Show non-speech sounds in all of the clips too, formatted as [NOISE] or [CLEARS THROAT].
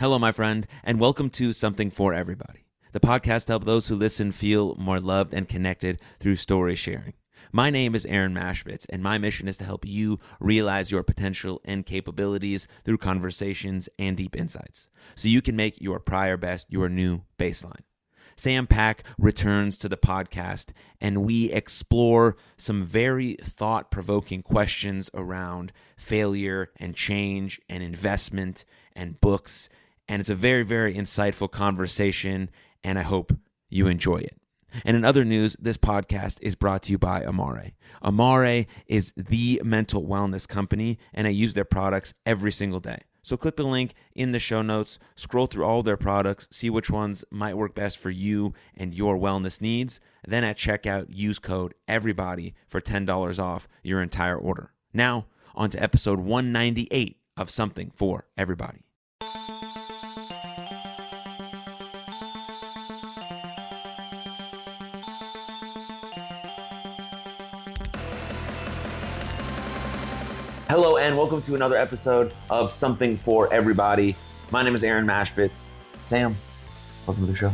Hello, my friend, and welcome to Something for Everybody. The podcast to help those who listen feel more loved and connected through story sharing. My name is Aaron Machbitz, and my mission is to help you realize your potential and capabilities through conversations and deep insights so you can make your prior best your new baseline. Sam Pack returns to the podcast, and we explore some very thought provoking questions around failure and change and investment and books. And it's a very, very insightful conversation, and I hope you enjoy it. And in other news, this podcast is brought to you by Amare. Amare is the mental wellness company, and I use their products every single day. So click the link in the show notes, scroll through all their products, see which ones might work best for you and your wellness needs. Then at checkout, use code EVERYBODY for $10 off your entire order. Now, on to episode 198 of Something for Everybody. Hello, and welcome to another episode of Something for Everybody. My name is Aaron Machbitz. Sam, welcome to the show.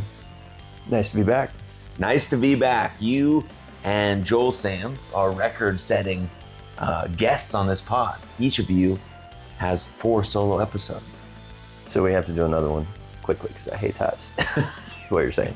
Nice to be back. Nice to be back. You and Joel Sands are record setting uh, guests on this pod. Each of you has four solo episodes. So we have to do another one quickly because I hate ties. [LAUGHS] what you're saying?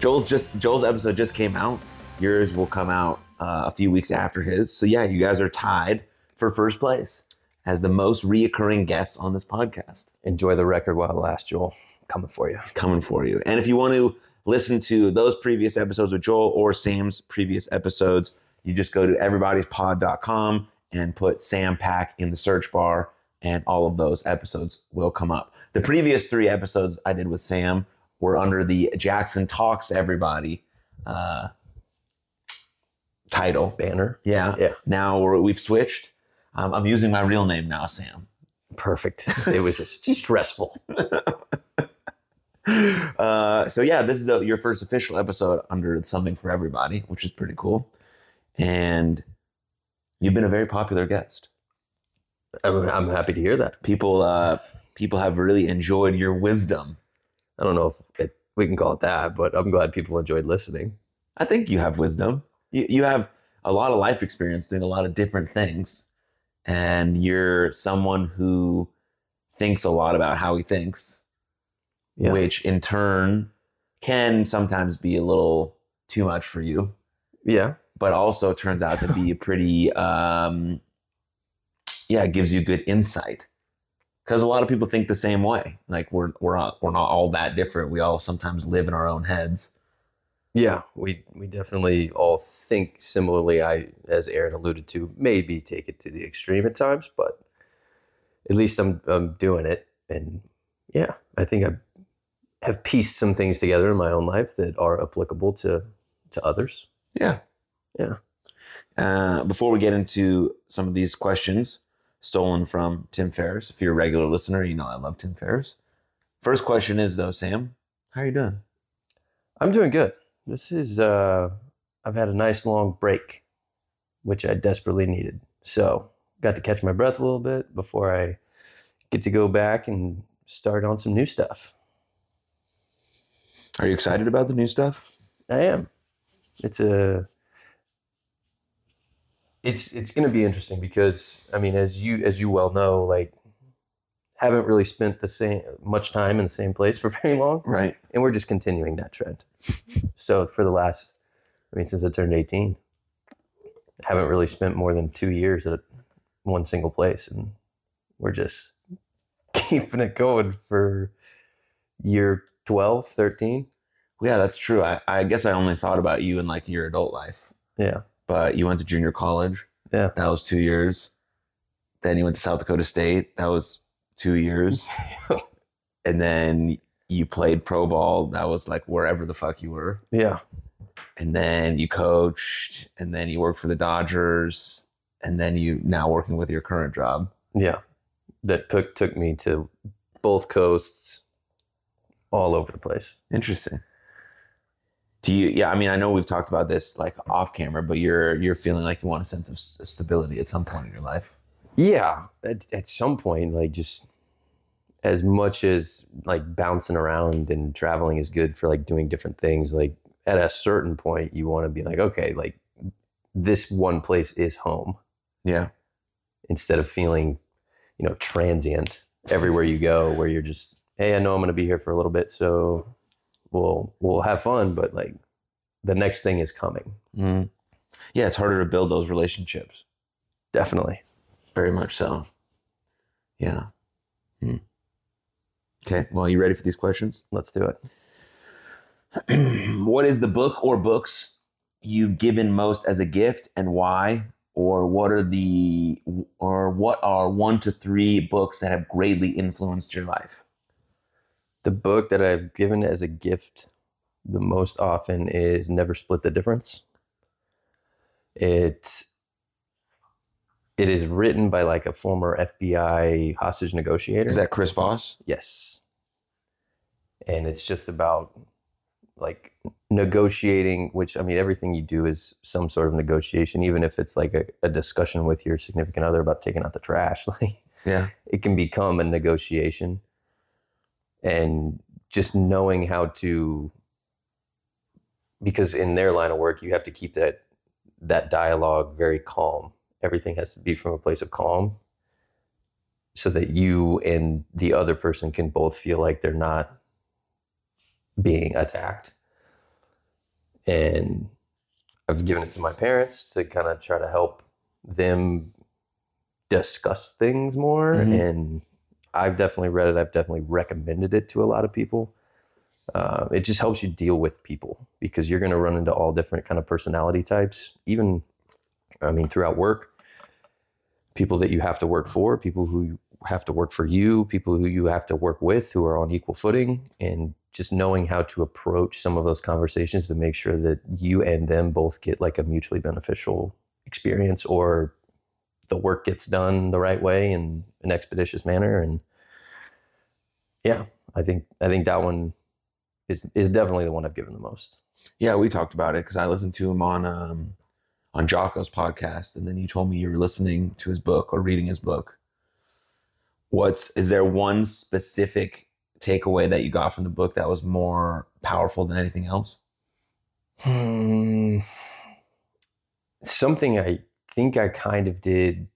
Joel's just Joel's episode just came out. Yours will come out uh, a few weeks after his. So yeah, you guys are tied for first place as the most reoccurring guests on this podcast. Enjoy the record while it lasts, Joel. Coming for you. coming for you. And if you want to listen to those previous episodes with Joel or Sam's previous episodes, you just go to everybodyspod.com and put Sam Pack in the search bar, and all of those episodes will come up. The previous three episodes I did with Sam were under the Jackson Talks Everybody uh, title. Banner. Yeah. Yeah. Now we're, we've switched. Um, I'm using my real name now, Sam. Perfect. It was just [LAUGHS] stressful. uh, so yeah, this is a, your first official episode under Something for Everybody, which is pretty cool. And you've been a very popular guest. I'm, I'm happy to hear that. People, uh, people have really enjoyed your wisdom. I don't know if it, we can call it that, but I'm glad people enjoyed listening. I think you have wisdom. You, you have a lot of life experience doing a lot of different things, and you're someone who thinks a lot about how he thinks. Yeah. which in turn can sometimes be a little too much for you, Yeah. but also turns out to be a [LAUGHS] pretty, um, yeah, it gives you good insight. Because a lot of people think the same way. Like we're we're not we're not all that different. We all sometimes live in our own heads. Yeah. We we definitely all think similarly. I, as Aaron alluded to, maybe take it to the extreme at times, but at least I'm I'm doing it, and yeah, I think I have pieced some things together in my own life that are applicable to to others. Yeah, Yeah. Uh, before we get into some of these questions stolen from Tim Ferriss, if you're a regular listener, you know I love Tim Ferriss. First question is though, Sam, how are you doing? I'm doing good. This is uh I've had a nice long break, which I desperately needed. So got to catch my breath a little bit before I get to go back and start on some new stuff. Are you excited about the new stuff? I am. It's a it's it's going to be interesting because I mean as you as you well know like haven't really spent the same much time in the same place for [LAUGHS] very long Right. and we're just continuing that trend. so for the last, I mean, since I turned 18, I haven't really spent more than two years at one single place. And we're just [LAUGHS] keeping it going for year 12, 13. Yeah, that's true. I, I guess I only thought about you in like your adult life, Yeah. but you went to junior college. Yeah. That was two years. Then you went to South Dakota State. That was two years. [LAUGHS] and then you played pro ball. That was like wherever the fuck you were. Yeah. And then you coached. And then you worked for the Dodgers. And then you now working with your current job. Yeah. That took, took me to both coasts, all over the place. Interesting. Do you? Yeah, I mean, I know we've talked about this like off camera, but you're you're feeling like you want a sense of stability at some point in your life. Yeah, at, at some point, like just as much as like bouncing around and traveling is good for like doing different things, like at a certain point you want to be like, okay, like this one place is home Yeah. instead of feeling, you know, transient everywhere you go where you're just, hey, I know I'm gonna be here for a little bit, so we'll we'll have fun, but like the next thing is coming. Mhm. Yeah, it's harder to build those relationships. Definitely. Very much so. Yeah. Hmm. Okay. Well, you ready for these questions? Let's do it. [CLEARS THROAT] what is the book or books you've given most as a gift and why? Or what are the or what are one to three books that have greatly influenced your life? The book that I've given as a gift the most often is Never Split the Difference. It it is written by like a former FBI hostage negotiator. Is that Chris Voss? Yes. And it's just about like negotiating, which I mean, everything you do is some sort of negotiation, even if it's like a, a discussion with your significant other about taking out the trash. [LAUGHS] Like Yeah. it can become a negotiation. And just knowing how to because in their line of work you have to keep that that dialogue very calm. Everything has to be from a place of calm so that you and the other person can both feel like they're not being attacked. And I've given it to my parents to kind of try to help them discuss things more. Mhm. And I've definitely read it. I've definitely recommended it to a lot of people. Uh, it just helps you deal with people because you're going to run into all different kind of personality types. Even, I mean, throughout work, people that you have to work for, people who have to work for you, people who you have to work with who are on equal footing, and just knowing how to approach some of those conversations to make sure that you and them both get like a mutually beneficial experience or the work gets done the right way in an expeditious manner and yeah i think i think that one is is definitely the one i've given the most. Yeah, we talked about it because I listened to him on um, on Jocko's podcast, and then you told me you were listening to his book or reading his book. What's is there one specific takeaway that you got from the book that was more powerful than anything else? Hmm. Something I think I kind of did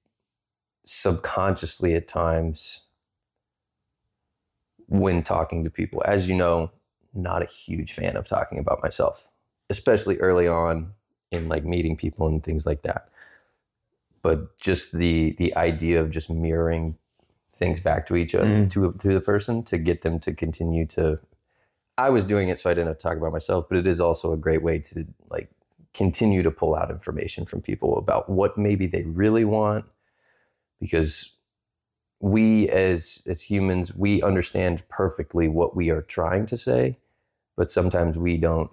subconsciously at times when talking to people. As you know, not a huge fan of talking about myself, especially early on in like meeting people and things like that. But just the the idea of just mirroring things back to each other Mm. to to the person to get them to continue to I was doing it so I didn't have to talk about myself, but it is also a great way to like continue to pull out information from people about what maybe they really want because we as as humans we understand perfectly what we are trying to say but sometimes we don't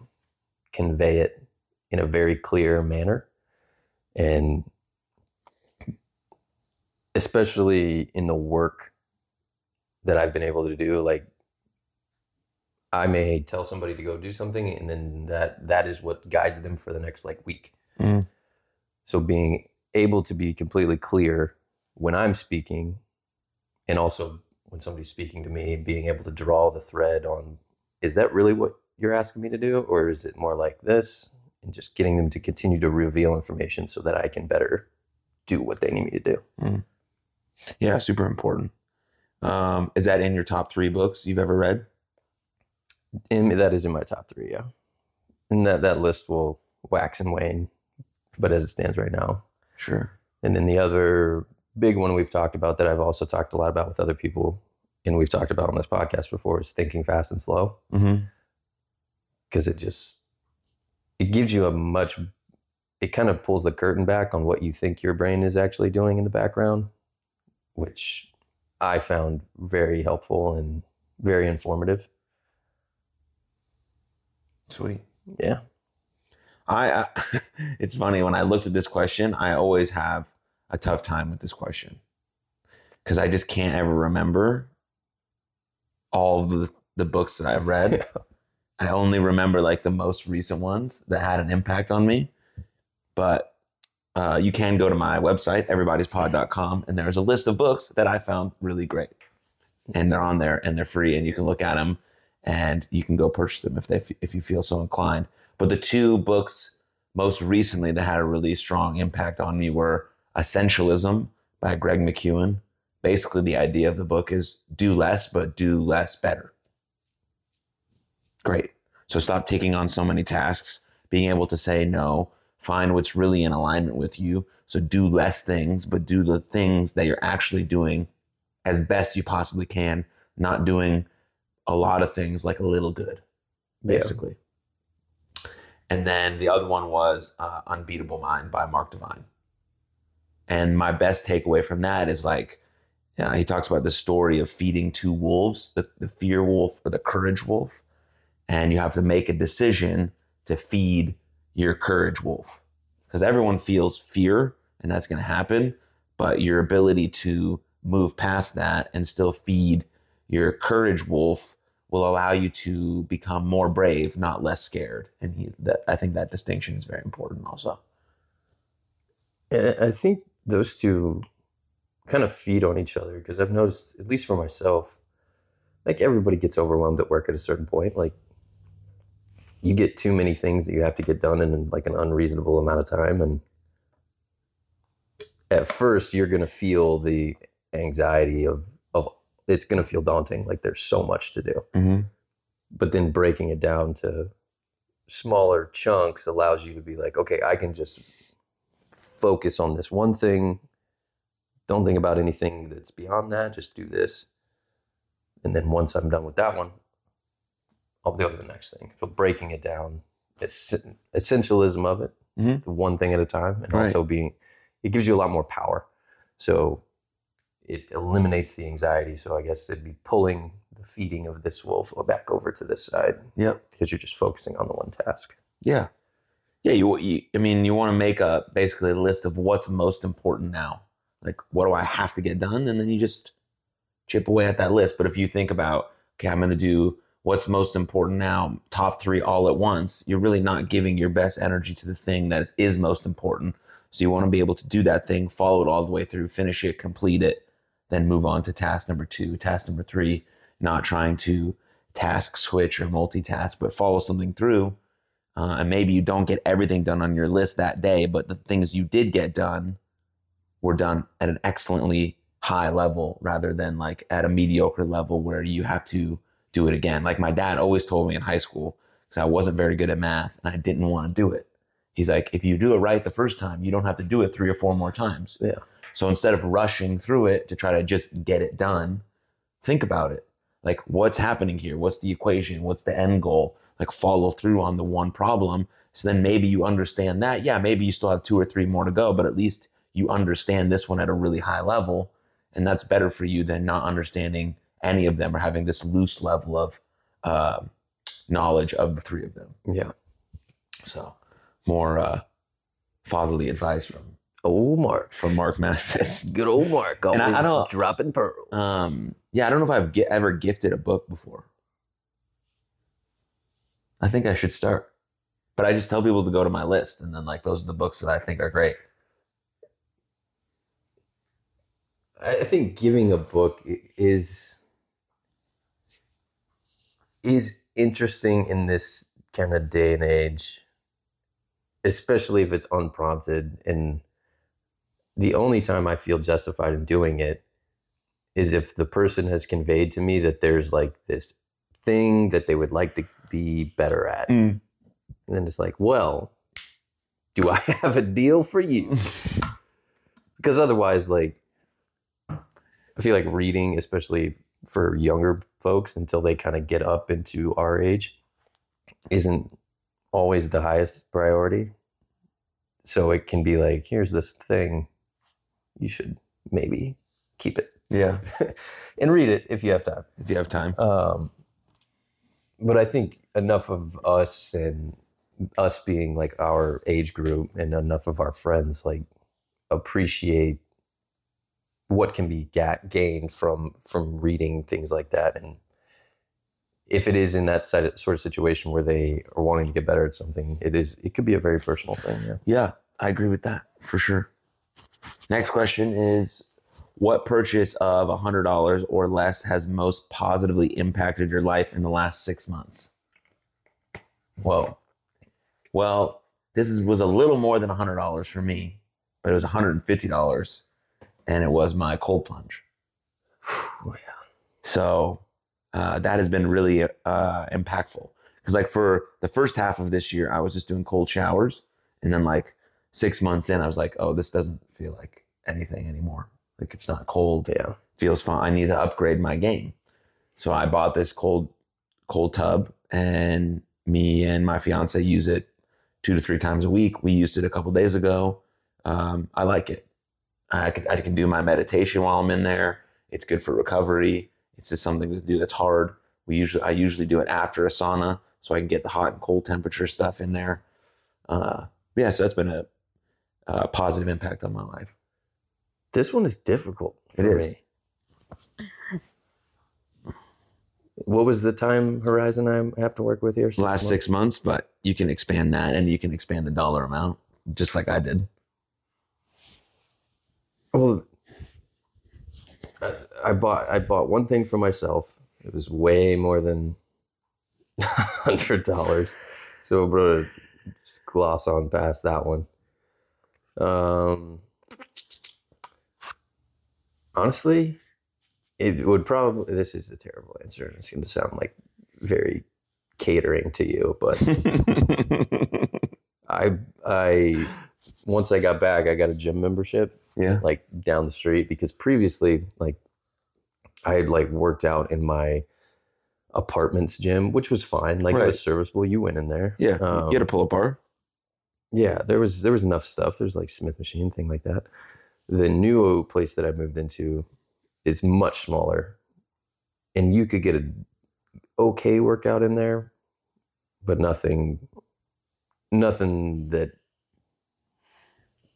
convey it in a very clear manner and especially in the work that I've been able to do like I may tell somebody to go do something and then that that is what guides them for the next like week. Mm. So being able to be completely clear when I'm speaking and also when somebody's speaking to me, being able to draw the thread on is that really what you're asking me to do or is it more like this and just getting them to continue to reveal information so that I can better do what they need me to do. Yeah, super important. Um, is that in your top three books you've ever read? And that is in my top 3, yeah. And that that list will wax and wane but as it stands right now Sure. And then the other big one we've talked about that I've also talked a lot about with other people, and we've talked about on this podcast before, is thinking fast and slow Mm-hmm. because it just it gives you a much it kind of pulls the curtain back on what you think your brain is actually doing in the background, which I found very helpful and very informative. Sweet. Yeah. I, I [LAUGHS] it's funny when I looked at this question, I always have a tough time with this question because I just can't ever remember all the the books that I've read. [LAUGHS] I only remember like the most recent ones that had an impact on me. But uh, you can go to my website, everybodyspod.com, and there's a list of books that I found really great. and they're on there and they're free and you can look at them and you can go purchase them if they if you feel so inclined. But the two books most recently that had a really strong impact on me were Essentialism by Greg McKeown. Basically, the idea of the book is do less, but do less better. Great. So stop taking on so many tasks, being able to say no, find what's really in alignment with you. So do less things, but do the things that you're actually doing as best you possibly can, not doing a lot of things like a little good, basically. Yeah. And then the other one was uh, Unbeatable Mind by Mark Divine. And my best takeaway from that is like, yeah, he talks about the story of feeding two wolves, the, the fear wolf or the courage wolf. And you have to make a decision to feed your courage wolf. Because everyone feels fear and that's going to happen. But your ability to move past that and still feed your courage wolf will allow you to become more brave, not less scared. And he, that I think that distinction is very important also. I think those two kind of feed on each other because I've noticed, at least for myself, like everybody gets overwhelmed at work at a certain point. Like you get too many things that you have to get done in like an unreasonable amount of time. And at first, you're going to feel the anxiety of, of it's going to feel daunting. Like there's so much to do. Mm-hmm. But then breaking it down to smaller chunks allows you to be like, okay, I can just focus on this one thing. Don't think about anything that's beyond that. Just do this. And then once I'm done with that one, I'll go to the next thing. So breaking it down, it's essentialism of it, mm-hmm. one thing at a time, and right. also being, it gives you a lot more power. So it eliminates the anxiety. So I guess it'd be pulling the feeding of this wolf back over to this side. Yep. Because you're just focusing on the one task. Yeah yeah, you, you I mean, you want to make a basically a list of what's most important now. Like, what do I have to get done? And then you just chip away at that list. But if you think about, okay, I'm going to do what's most important now, top three all at once, you're really not giving your best energy to the thing that is most important. So you want to be able to do that thing, follow it all the way through, finish it, complete it, then move on to task number two, task number three, not trying to task switch or multitask, but follow something through uh, and maybe you don't get everything done on your list that day, but the things you did get done were done at an excellently high level rather than like at a mediocre level where you have to do it again. Like my dad always told me in high school, because I wasn't very good at math and I didn't want to do it. He's like, if you do it right the first time, you don't have to do it three or four more times. Yeah. So instead of rushing through it to try to just get it done, think about it. Like, what's happening here? What's the equation? What's the end goal? like follow through on the one problem. So then maybe you understand that. Yeah, maybe you still have two or three more to go, but at least you understand this one at a really high level. And that's better for you than not understanding any of them or having this loose level of uh, knowledge of the three of them. Yeah. So more uh, fatherly advice from old Mark from Mark Machbitz. [LAUGHS] Good old Mark, always and I, I don't dropping pearls. Um, yeah, I don't know if I've get, ever gifted a book before. I think I should start. But I just tell people to go to my list, and then like those are the books that I think are great. I think giving a book is is interesting in this kind of day and age, especially if it's unprompted. And the only time I feel justified in doing it is if the person has conveyed to me that there's like this thing that they would like to be better at. Mm. And then it's like, well, do I [LAUGHS] have a deal for you? [LAUGHS] because otherwise, like, I feel like reading, especially for younger folks until they kind of get up into our age, isn't always the highest priority. So it can be like, here's this thing, you should maybe keep it. Yeah. [LAUGHS] and read it if you have time. If you have time. Um, but I think enough of us and us being like our age group and enough of our friends like appreciate what can be ga- gained from from reading things like that and if it is in that sort of situation where they are wanting to get better at something it is it could be a very personal thing yeah yeah i agree with that for sure next question is what purchase of $100 or less has most positively impacted your life in the last six months? Whoa. Well, this is, was a little more than $100 for me, but it was $150 and it was my cold plunge. Whew, yeah. So uh, that has been really uh, impactful. Because like for the first half of this year, I was just doing cold showers, and then like six months in, I was like, oh, this doesn't feel like anything anymore. Like it's not cold. Yeah. feels fine. I need to upgrade my game. So I bought this cold cold tub, and me and my fiance use it two to three times a week. We used it a couple days ago. Um, I like it. I can, I can do my meditation while I'm in there. It's good for recovery. It's just something to do that's hard. We usually I usually do it after a sauna, so I can get the hot and cold temperature stuff in there. Uh, yeah, so that's been a, a positive impact on my life. This one is difficult. It for is. me. What was the time horizon I have to work with here? The last months? six months, but you can expand that and you can expand the dollar amount, just like I did. Well, I, I bought I bought one thing for myself. It was way more than [LAUGHS] hundred dollars, so I'm gonna just gloss on past that one. Um, honestly, it would probably. This is a terrible answer, and it's going to sound like very catering to you, but [LAUGHS] I I once I got back, I got a gym membership yeah. like down the street because previously like I had like worked out in my apartment's gym, which was fine. Like it was serviceable. You went in there. Yeah. Um, you had a pull up bar. yeah, there was there was enough stuff. There's like Smith machine thing like that. The new place that I moved into is much smaller, and you could get a okay workout in there, but nothing, nothing that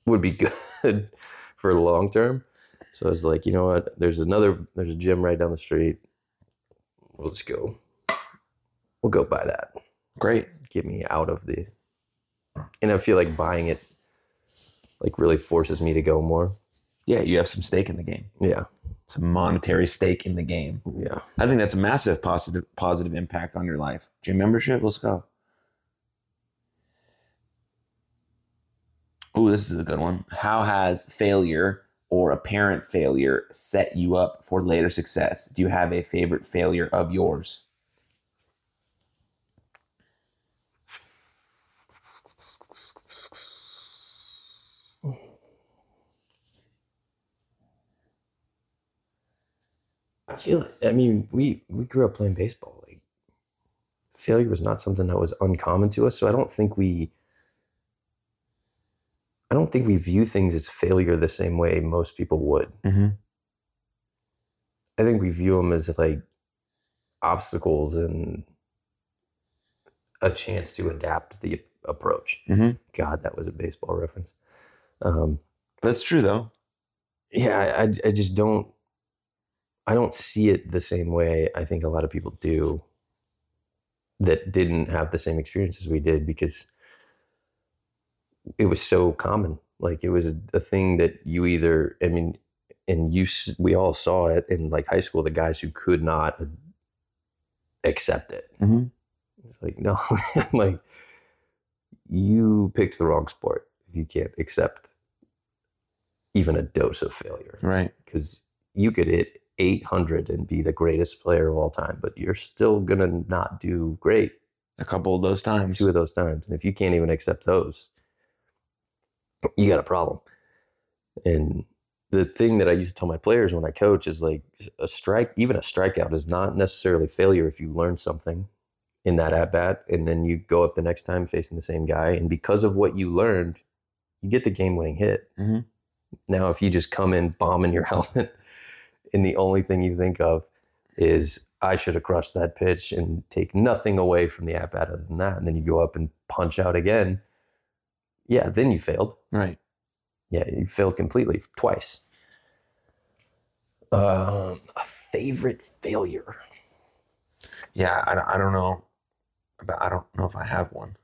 would be [LAUGHS] good for the long term. So I was like, you know what? There's another. There's a gym right down the street. We'll just go. We'll go buy that Great. get me out of the and I feel like buying it like really forces me to go more. Yeah, you have some stake in the game, Yeah. some monetary stake in the game. Yeah. I think that's a massive positive positive impact on your life. Gym membership, let's go. Ooh, this is a good one. How has failure or apparent failure set you up for later success? Do you have a favorite failure of yours? I feel I mean, we we grew up playing baseball. Like failure was not something that was uncommon to us, so I don't think we I don't think we view things as failure the same way most people would. Mm-hmm. I think we view them as like obstacles and a chance to adapt the approach. Mhm. God, that was a baseball reference. Um, That's true though. yeah, I, I- I just don't, I don't see it the same way I think a lot of people do that didn't have the same experiences we did because it was so common. Like it was a, a thing that you either, I mean, and you, we all saw it in like high school, the guys who could not accept it. Mm-hmm. It's like, no, [LAUGHS] like you picked the wrong sport if you can't accept even a dose of failure. Right. Because you could hit 800 and be the greatest player of all time, but you're still going to not do great A couple of those times. two of those times. And if you can't even accept those, you got a problem. And the thing that I used to tell my players when I coach is like a strike, even a strikeout is not necessarily failure if you learn something in that at bat and then you go up the next time facing the same guy. And because of what you learned, you get the game winning hit. Mhm. Now, if you just come in bombing your [LAUGHS] helmet and the only thing you think of is, I should have crushed that pitch and take nothing away from the at bat other than that. And then you go up and punch out again yeah, then you failed. Right. Yeah, you failed completely twice. Uh, a favorite failure. Yeah, I, I don't know. But I don't know if I have one.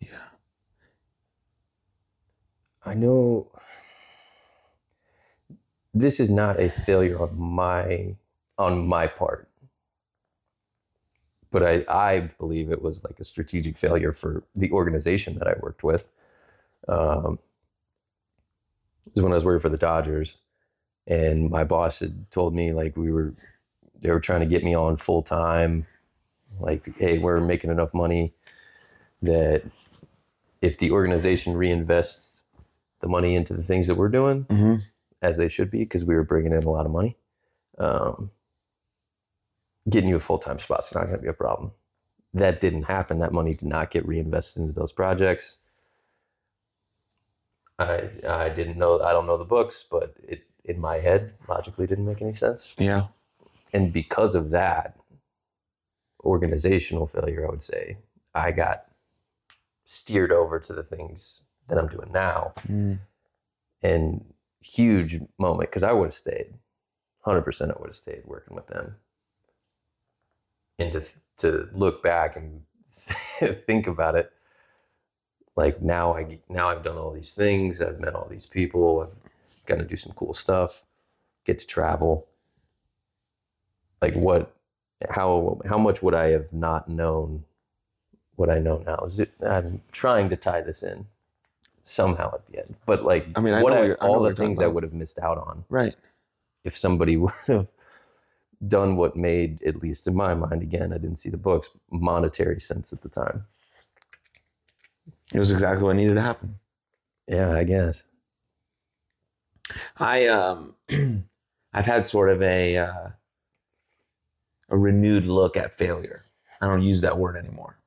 Yeah. I know this is not a failure of my on my part. But I, I believe it was like a strategic failure for the organization that I worked with. Um, it was when I was working for the Dodgers, and my boss had told me like we were, they were trying to get me on full time, like hey we're making enough money that if the organization reinvests the money into the things that we're doing, Mm-hmm. as they should be because we were bringing in a lot of money. Um, getting you a full time spot's not going to be a problem. That didn't happen. That money did not get reinvested into those projects. I I didn't know. I don't know the books, but it in my head logically didn't make any sense. Yeah. And because of that organizational failure, I would say I got steered over to the things that I'm doing now Mm. and huge moment because I would have stayed, hundred percent. I would have stayed working with them, and to to look back and [LAUGHS] think about it, like now I now I've done all these things. I've met all these people. I've got to do some cool stuff. Get to travel. Like what? How how much would I have not known? What I know now is it, I'm trying to tie this in somehow at the end. But like, I mean, I what I, what you're- I know all the things I would have missed out on Right. if somebody [LAUGHS] would have done what made, at least in my mind, again, I didn't see the books, monetary sense at the time. It was exactly what needed to happen. Yeah, I guess. I um [CLEARS THROAT] I've had sort of a uh, a renewed look at failure. I don't use that word anymore.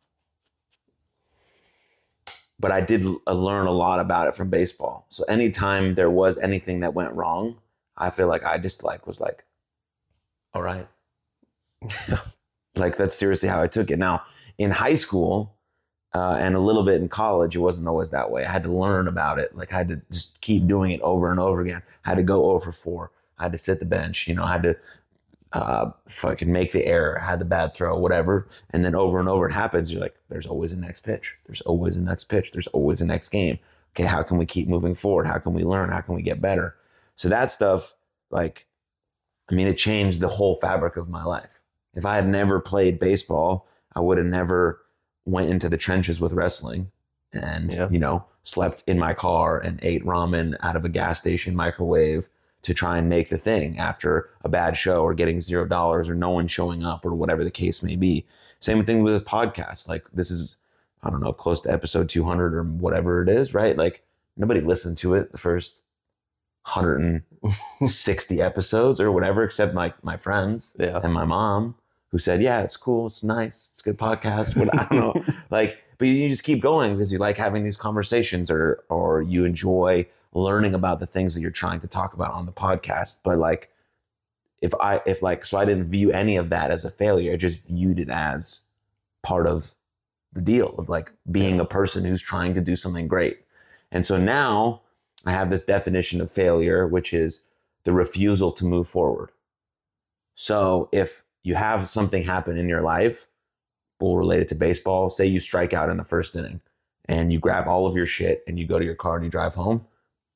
But I did uh, learn a lot about it from baseball. So anytime there was anything that went wrong, I feel like I just like was like, all right. [LAUGHS] like that's seriously how I took it. Now in high school uh, and a little bit in college, it wasn't always that way. I had to learn about it. Like I had to just keep doing it over and over again. I had to go over four. I had to sit the bench. You know, I had to uh, fucking make the error, had the bad throw, whatever. And then over and over it happens. You're like, there's always a next pitch. There's always a next pitch. There's always a next game. Okay, how can we keep moving forward? How can we learn? How can we get better? So that stuff, like, I mean, it changed the whole fabric of my life. If I had never played baseball, I would have never went into the trenches with wrestling and, Yeah. you know, slept in my car and ate ramen out of a gas station microwave to try and make the thing after a bad show or getting zero dollars or no one showing up or whatever the case may be. Same thing with this podcast. Like this is, I don't know, close to episode 200 or whatever it is, right? Like nobody listened to it the first 160 episodes or whatever, except my, my friends Yeah. and my mom who said, yeah, it's cool. It's nice. It's a good podcast. What, I don't know [LAUGHS] like but you just keep going because you like having these conversations or or you enjoy learning about the things that you're trying to talk about on the podcast but like if i if like so i didn't view any of that as a failure i just viewed it as part of the deal of like being a person who's trying to do something great and so now i have this definition of failure which is the refusal to move forward so if you have something happen in your life we'll relate it to baseball. Say you strike out in the first inning and you grab all of your shit and you go to your car and you drive home.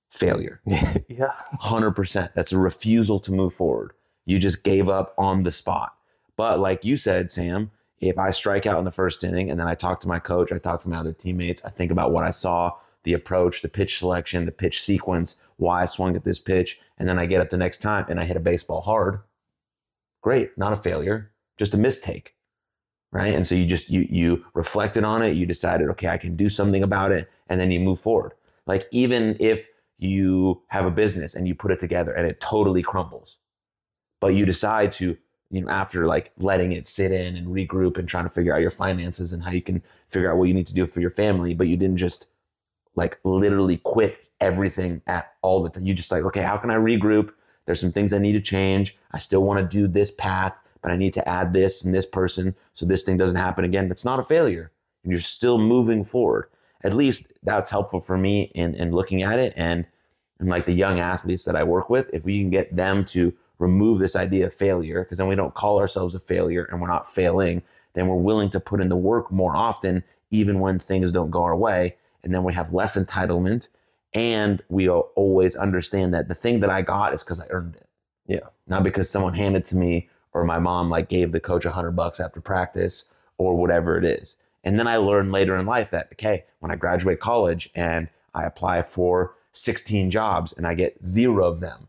Failure. [LAUGHS] yeah. 100%. That's a refusal to move forward. You just gave up on the spot. But like you said, Sam, if I strike out in the first inning and then I talk to my coach, I talk to my other teammates, I think about what I saw, the approach, the pitch selection, the pitch sequence, why I swung at this pitch, and then I get up the next time and I hit a baseball hard. Great, not a failure, just a mistake right and so you just you you reflected on it you decided okay i can do something about it and then you move forward like even if you have a business and you put it together and it totally crumbles but you decide to you know after like letting it sit in and regroup and trying to figure out your finances and how you can figure out what you need to do for your family but you didn't just like literally quit everything at all the time you just like okay how can i regroup there's some things i need to change i still want to do this path but I need to add this and this person so this thing doesn't happen again. That's not a failure. And you're still moving forward. At least that's helpful for me in, in looking at it. And, and like the young athletes that I work with, if we can get them to remove this idea of failure, because then we don't call ourselves a failure and we're not failing, then we're willing to put in the work more often, even when things don't go our way. And then we have less entitlement and we always understand that the thing that I got is because I earned it. Yeah. Not because someone handed to me or my mom like gave the coach a hundred bucks after practice or whatever it is. And then I learned later in life that okay, when I graduate college and I apply for 16 jobs and I get zero of them,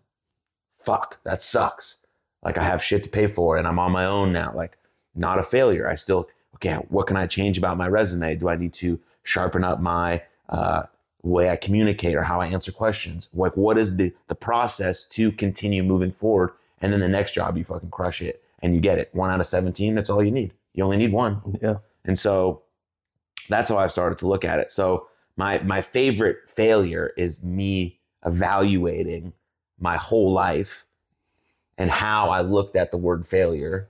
fuck, that sucks. Like I have shit to pay for and I'm on my own now. Like not a failure. I still okay. What can I change about my resume? Do I need to sharpen up my uh, way I communicate or how I answer questions? Like what is the the process to continue moving forward? And then the next job, you fucking crush it and you get it. One out of 17. That's all you need. You only need one. Yeah. And so that's how I've started to look at it. So my my favorite failure is me evaluating my whole life and how I looked at the word failure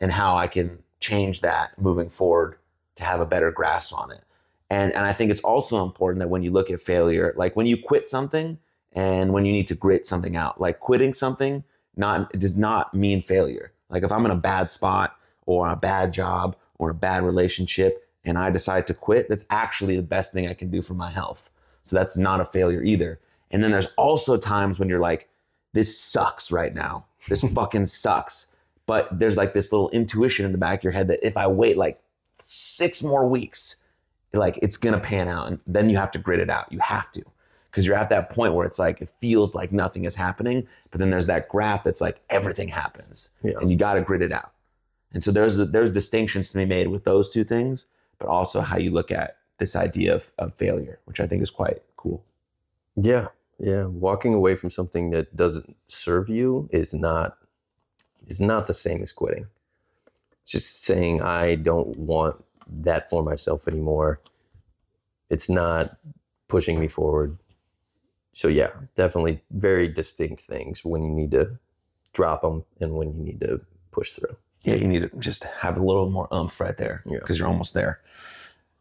and how I can change that moving forward to have a better grasp on it. And and I think it's also important that when you look at failure, like when you quit something and when you need to grit something out, like quitting something not does not mean failure. Like if I'm in a bad spot or a bad job or a bad relationship and I decide to quit, that's actually the best thing I can do for my health. So that's not a failure either. And then there's also times when you're like, this sucks right now. This [LAUGHS] fucking sucks. But there's like this little intuition in the back of your head that if I wait like six more weeks, like it's gonna pan out. And then you have to grit it out. You have to. Because you're at that point where it's like it feels like nothing is happening, but then there's that graph that's like everything happens. Yeah. And you gotta grit it out. And so there's there's distinctions to be made with those two things, but also how you look at this idea of, of failure, which I think is quite cool. Yeah. Yeah. Walking away from something that doesn't serve you is not is not the same as quitting. It's just saying I don't want that for myself anymore. It's not pushing me forward. So yeah, definitely very distinct things when you need to drop them and when you need to push through. Yeah, you need to just have a little more umph right there Yeah. because you're almost there.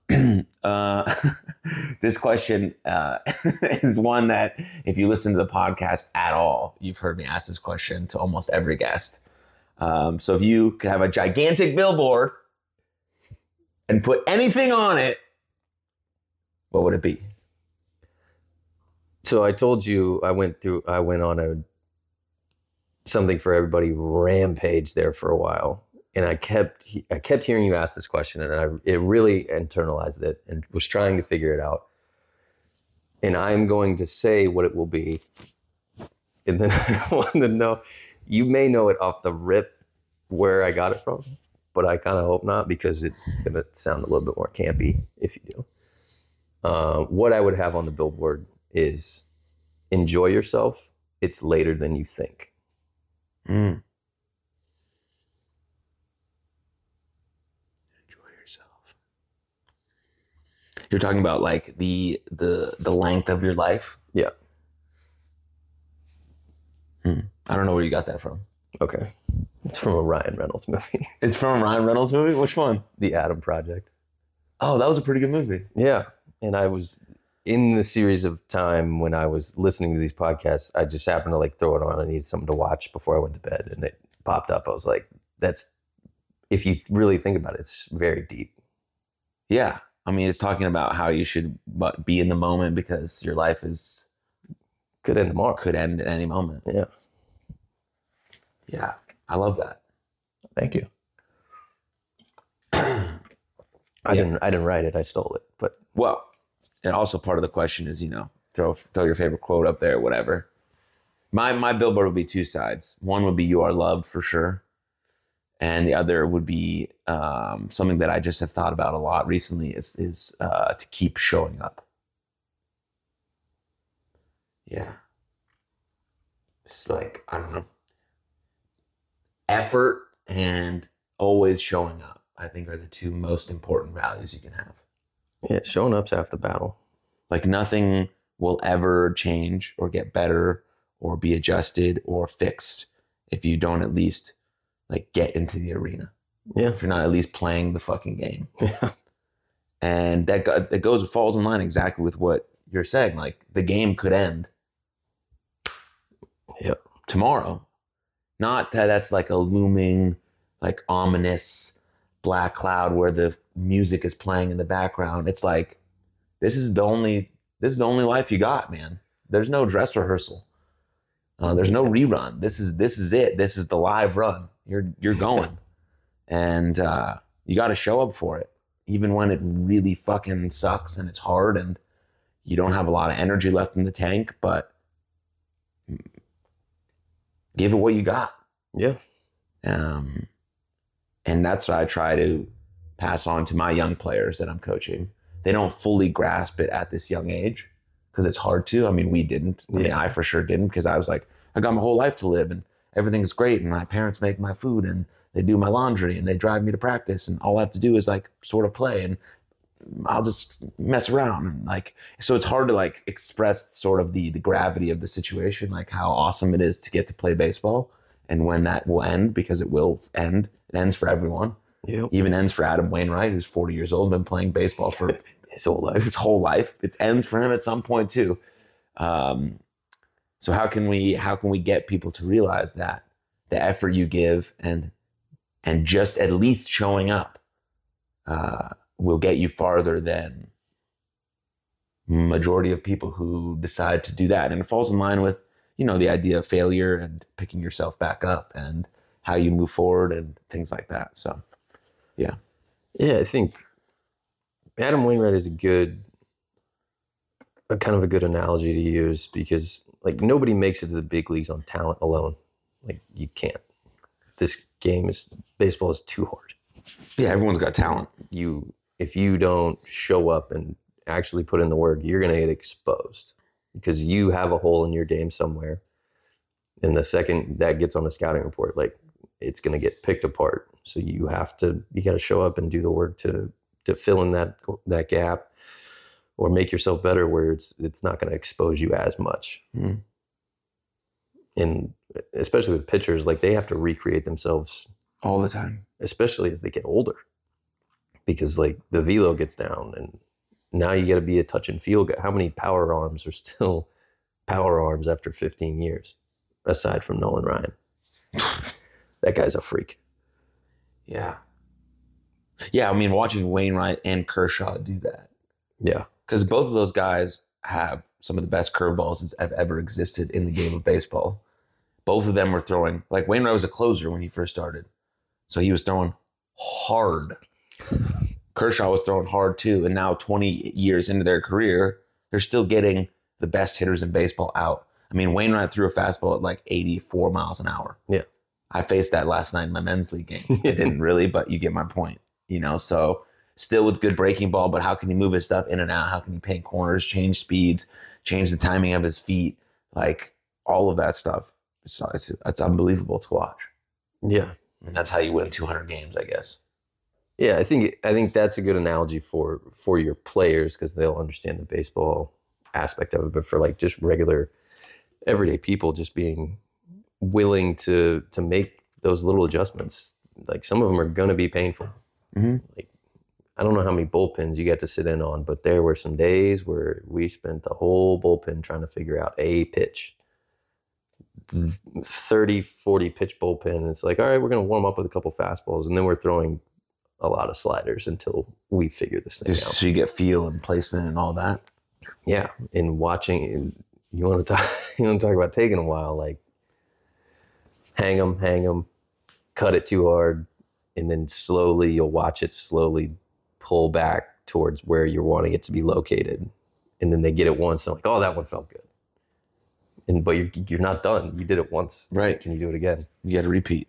[CLEARS THROAT] uh, [LAUGHS] this question uh, [LAUGHS] is one that, if you listen to the podcast at all, you've heard me ask this question to almost every guest. Um, so if you could have a gigantic billboard and put anything on it, what would it be? So I told you I went through I went on a something for everybody rampage there for a while and I kept I kept hearing you ask this question and I it really internalized it and was trying to figure it out. And I'm going to say what it will be. And then [LAUGHS] I want to know you may know it off the rip where I got it from, but I kind of hope not because it's going to sound a little bit more campy if you do. Uh, what I would have on the billboard is enjoy yourself. It's later than you think. Mm. Enjoy yourself. You're talking about like the the the length of your life. Yeah. Hmm. I don't know where you got that from. Okay. It's from a Ryan Reynolds movie, [LAUGHS] It's from a Ryan Reynolds movie. Which one? The Adam Project. Oh, that was a pretty good movie. Yeah. And I was in the series of time when I was listening to these podcasts, I just happened to like throw it on. I needed something to watch before I went to bed and it popped up. I was like, that's, if you really think about it, it's very deep. Yeah, I mean, it's talking about how you should be in the moment because your life is Could end tomorrow. could end at any moment. Yeah. Yeah, I love that. Thank you. [CLEARS THROAT] I Yeah. didn't, I didn't write it. I stole it, but Well, and also part of the question is, you know, throw throw your favorite quote up there, whatever. My my billboard would be two sides. One would be "You are loved" for sure, and the other would be um, something that I just have thought about a lot recently. Is is uh, to keep showing up. Yeah, it's like I don't know, effort and always showing up. I think are the two most important values you can have. yeah, showing up's half the battle. Like nothing will ever change or get better or be adjusted or fixed if you don't at least like get into the arena. Yeah. If you're not at least playing the fucking game. [LAUGHS] Yeah. And that go- that goes falls in line exactly with what you're saying. Like the game could end Yep. tomorrow. Not that that's like a looming, like ominous black cloud where the music is playing in the background. It's like this is the only this is the only life you got, man. There's no dress rehearsal. Uh, there's no rerun. This is this is it. This is the live run. You're you're [LAUGHS] going, and uh, you got to show up for it, even when it really fucking sucks and it's hard and you don't have a lot of energy left in the tank. But give it what you got. Yeah. Um, and that's what I try to pass on to my young players that I'm coaching. They don't fully grasp it at this young age because it's hard to. I mean, we didn't. I mean, I for sure didn't because I was like, I got my whole life to live and everything's great. And my parents make my food and they do my laundry and they drive me to practice. And all I have to do is like sort of play and I'll just mess around. And like, so it's hard to like express sort of the, the gravity of the situation, like how awesome it is to get to play baseball and when that will end because it will end. It ends for everyone Yep. even ends for Adam Wainwright, who's 40 years old, been playing baseball for [LAUGHS] His whole life. his whole life. It ends for him at some point too. Um, so how can we how can we get people to realize that the effort you give and and just at least showing up uh, will get you farther than majority of people who decide to do that, and it falls in line with you know the idea of failure and picking yourself back up and how you move forward and things like that. So. Yeah, Yeah, I think Adam Wainwright is a good, a kind of a good analogy to use because like nobody makes it to the big leagues on talent alone. Like you can't. This game is baseball is too hard. Yeah, everyone's got talent. You if you don't show up and actually put in the work, you're gonna get exposed because you have a hole in your game somewhere. And the second that gets on the scouting report, like it's gonna get picked apart. So you have to you got to show up and do the work to to fill in that that gap or make yourself better where it's it's not going to expose you as much. Mhm. And especially with pitchers, like they have to recreate themselves, all the time. especially as they get older, because like the velo gets down, and now you got to be a touch and feel guy. How many power arms are [LAUGHS] still power arms after 15 years, aside from Nolan Ryan? [LAUGHS] that guy's a freak. Yeah. Yeah, I mean, watching Wainwright and Kershaw do that Yeah, because both of those guys have some of the best curveballs that have ever existed in the game of baseball. Both of them were throwing like Wainwright was a closer when he first started, so he was throwing hard. Kershaw was throwing hard too, and now 20 years into their career, they're still getting the best hitters in baseball out. I mean, Wainwright threw a fastball at like 84 miles an hour. Yeah. I faced that last night in my men's league game. I didn't [LAUGHS] really, but you get my point. You know, so still with good breaking ball, but how can he move his stuff in and out? How can he paint corners, change speeds, change the timing of his feet? Like all of that stuff. It's, it's, it's unbelievable to watch. yeah. And that's how you win 200 games, I guess. Yeah, I think I think that's a good analogy for for your players because they'll understand the baseball aspect of it. But for like just regular, everyday people, just being willing to to make those little adjustments, like some of them are gonna be painful. Mhm. Like I don't know how many bullpens you got to sit in on, but there were some days where we spent the whole bullpen trying to figure out a pitch. 30, 40 pitch bullpen. It's like, all right, we're going to warm up with a couple fastballs, and then we're throwing a lot of sliders until we figure this thing Just out. so you get feel and placement and all that. Yeah, and watching, and you want to talk, [LAUGHS] you want to talk about taking a while, like hang them, hang them, cut it too hard, and then slowly you'll watch it slowly pull back towards where you're wanting it to be located, and then they get it once, and like, oh, that one felt good, and but you're you're not done. You did it once, Right. Can you do it again? You got to repeat.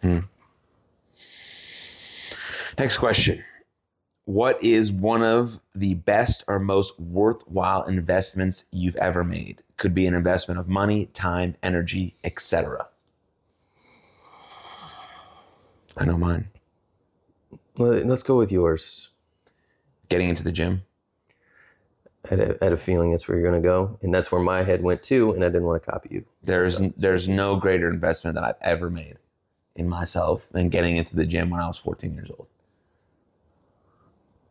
Hmm. Next question. What is one of the best or most worthwhile investments you've ever made? Could be an investment of money, time, energy, etc. I know mine. Let's go with yours. Getting into the gym. I had a, I had a feeling that's where you're going to go, and that's where my head went too, and I didn't want to copy you. There's there's no greater investment that I've ever made in myself than getting into the gym when I was 14 years old.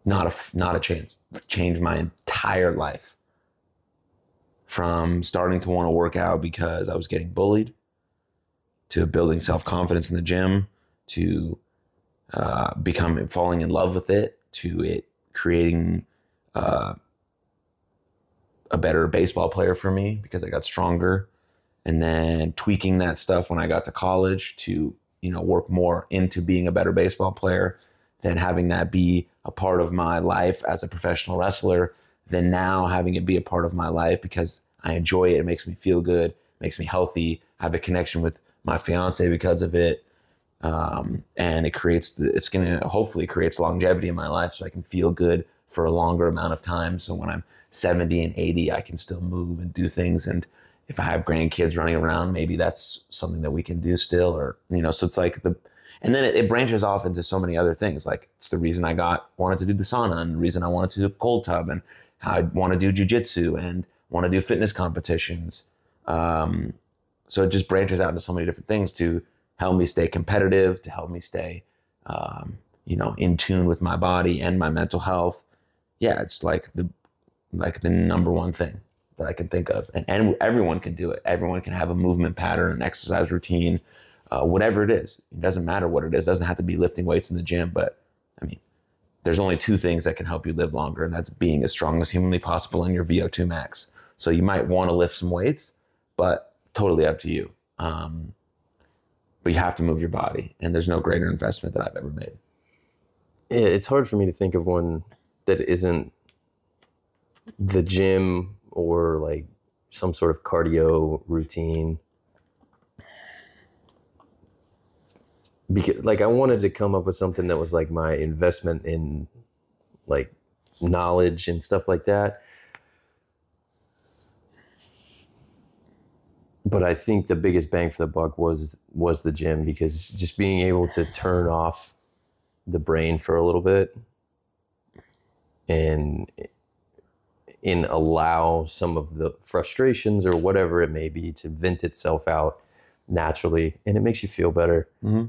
Not a not a chance. Changed my entire life. From starting to want to work out because I was getting bullied, to building self confidence in the gym, to uh, becoming falling in love with it, to it creating uh, a better baseball player for me because I got stronger. And then tweaking that stuff when I got to college to, you know, work more into being a better baseball player, then having that be a part of my life as a professional wrestler, then now having it be a part of my life because I enjoy it. It makes me feel good, makes me healthy. I have a connection with my fiance because of it. Um, and it creates, the, it's going to hopefully creates longevity in my life so I can feel good for a longer amount of time. So when I'm 70 and 80, I can still move and do things. And if I have grandkids running around, maybe that's something that we can do still, or, you know, so it's like the, and then it, it branches off into so many other things. Like it's the reason I got, wanted to do the sauna and the reason I wanted to do cold tub and how I want to do jujitsu and want to do fitness competitions. Um, so it just branches out into so many different things to help me stay competitive, to help me stay, um, you know, in tune with my body and my mental health. Yeah, it's like the like the number one thing that I can think of. And, and everyone can do it. Everyone can have a movement pattern, an exercise routine, uh, whatever it is. It doesn't matter what it is. It doesn't have to be lifting weights in the gym. But I mean, there's only two things that can help you live longer, and that's being as strong as humanly possible in your VO2 max. So you might want to lift some weights, but totally up to you. Um, but you have to move your body, and there's no greater investment that I've ever made. It's hard for me to think of one that isn't the gym or like some sort of cardio routine. Because like I wanted to come up with something that was like my investment in like knowledge and stuff like that. But I think the biggest bang for the buck was was the gym because just being able to turn off the brain for a little bit and and allow some of the frustrations or whatever it may be to vent itself out naturally and it makes you feel better Mm-hmm.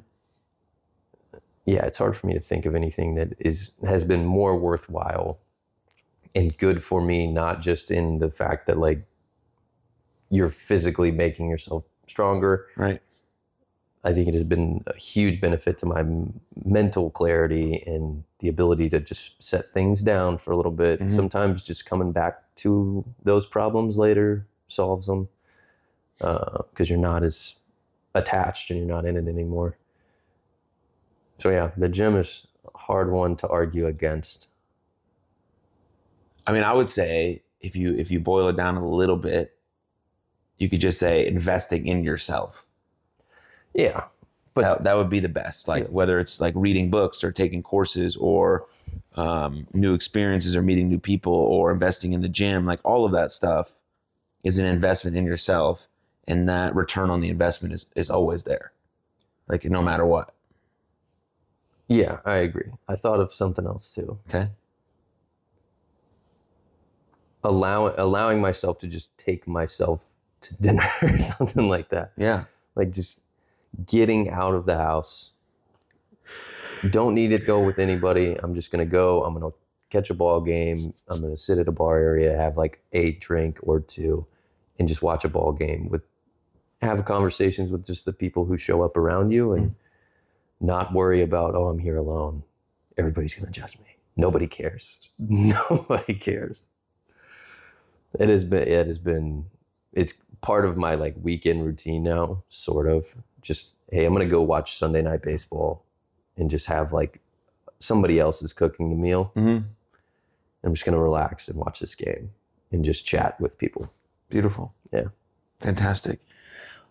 Yeah it's hard for me to think of anything that is has been more worthwhile and good for me not just in the fact that like you're physically making yourself stronger Right. I think it has been a huge benefit to my m- mental clarity and the ability to just set things down for a little bit. Mhm. Sometimes just coming back to those problems later solves them because you're not as attached and you're not in it anymore. So yeah, the gym is a hard one to argue against. I mean, I would say if you if you boil it down a little bit, you could just say investing in yourself. Yeah, But that, that would be the best. Like Yeah. whether it's like reading books or taking courses or um, new experiences or meeting new people or investing in the gym, like all of that stuff is an investment in yourself, and that return on the investment is is always there, like no matter what. Yeah, I agree. I thought of something else too. Okay. Allow allowing myself to just take myself to [LAUGHS] dinner or something like that. Yeah. like just getting out of the house. Don't need to go with anybody. I'm just gonna go. I'm gonna catch a ball game. I'm gonna sit at a bar area, have like a drink or two, and just watch a ball game with have conversations with just the people who show up around you and mm. Not worry about, oh, I'm here alone. Everybody's gonna judge me. Nobody cares. [LAUGHS] Nobody cares. It has been it has been it's part of my like weekend routine now, sort of. Just hey, I'm gonna go watch Sunday night baseball and just have like somebody else is cooking the meal. Mm-hmm. I'm just gonna relax and watch this game and just chat with people. Beautiful. Yeah. Fantastic.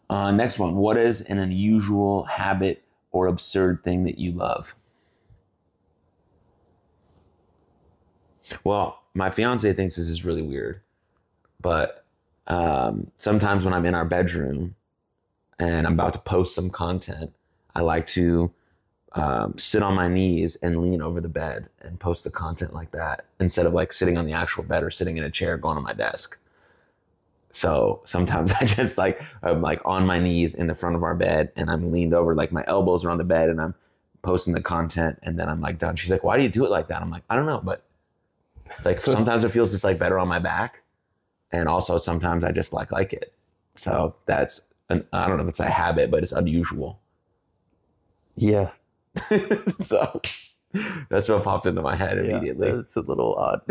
Uh, next one. What is an unusual habit or absurd thing that you love? Well, my fiance thinks this is really weird, but um, sometimes when I'm in our bedroom and I'm about to post some content, I like to um, sit on my knees and lean over the bed and post the content like that instead of like sitting on the actual bed or sitting in a chair going on my desk. So sometimes [LAUGHS] I just like I'm like on my knees in the front of our bed and I'm leaned over like my elbows are on the bed and I'm posting the content and then I'm like done. She's like, why do you do it like that? I'm like, I don't know, but like [LAUGHS] sometimes it feels just like better on my back, and also sometimes I just like like it. So that's an, I don't know if it's a habit, but it's unusual. Yeah, [LAUGHS] so that's what popped into my head immediately. it's a little odd.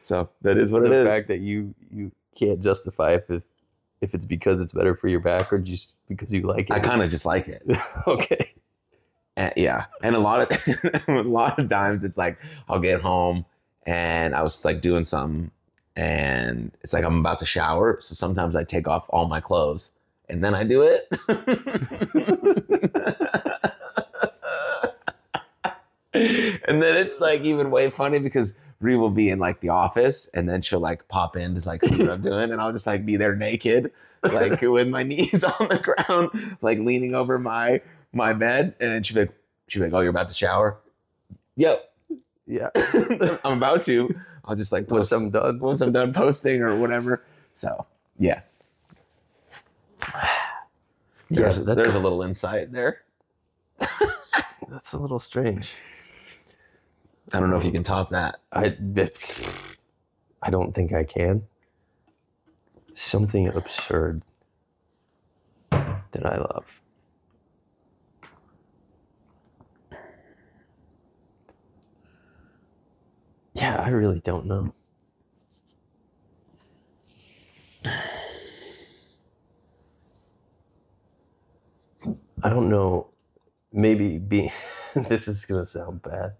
So that is what the it is. fact that you you can't justify if it, if it's because it's better for your back or just because you like it. I kind of just like it. [LAUGHS] okay. And, yeah, and a lot of [LAUGHS] a lot of times it's like I'll get home and I was like doing something, and it's like I'm about to shower. So sometimes I take off all my clothes and then I do it. [LAUGHS] and then it's like even way funny because Ree will be in like the office and then she'll like pop in to like see what I'm [LAUGHS] doing and I'll just like be there naked, like [LAUGHS] with my [LAUGHS] knees on the ground, like leaning over my my bed, and then she'd be like, she'd be like, "Oh, you're about to shower? Yep, Yeah. I'm about to." I'll just like Once post I'm done. once I'm done posting or whatever. So yeah, there's, yeah, there's a little insight there. that's a little strange. I don't know if you can top that. I I don't think I can. Something absurd that I love. Yeah, I really don't know. I don't know. Maybe being [LAUGHS] this is gonna sound bad.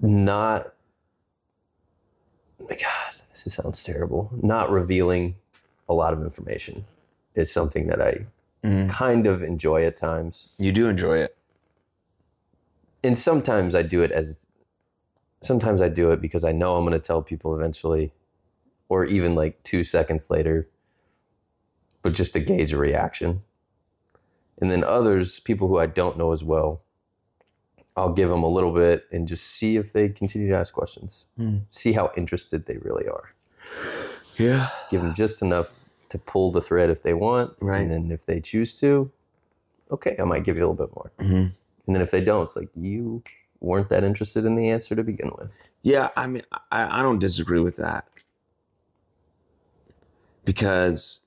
Not my God, this sounds terrible. Not revealing a lot of information is something that I mm. kind of enjoy at times. You do enjoy it. And sometimes I do it as sometimes I do it because I know I'm going to tell people eventually or even like 2 seconds later but just to gauge a reaction. And then others, people who I don't know as well, I'll give them a little bit and just see if they continue to ask questions. Hmm. See how interested they really are. Yeah. Give them just enough to pull the thread if they want. Right. And then if they choose to, okay, I might give you a little bit more. hmm And then if they don't, it's like you weren't that interested in the answer to begin with. Yeah, I mean, I, I don't disagree with that because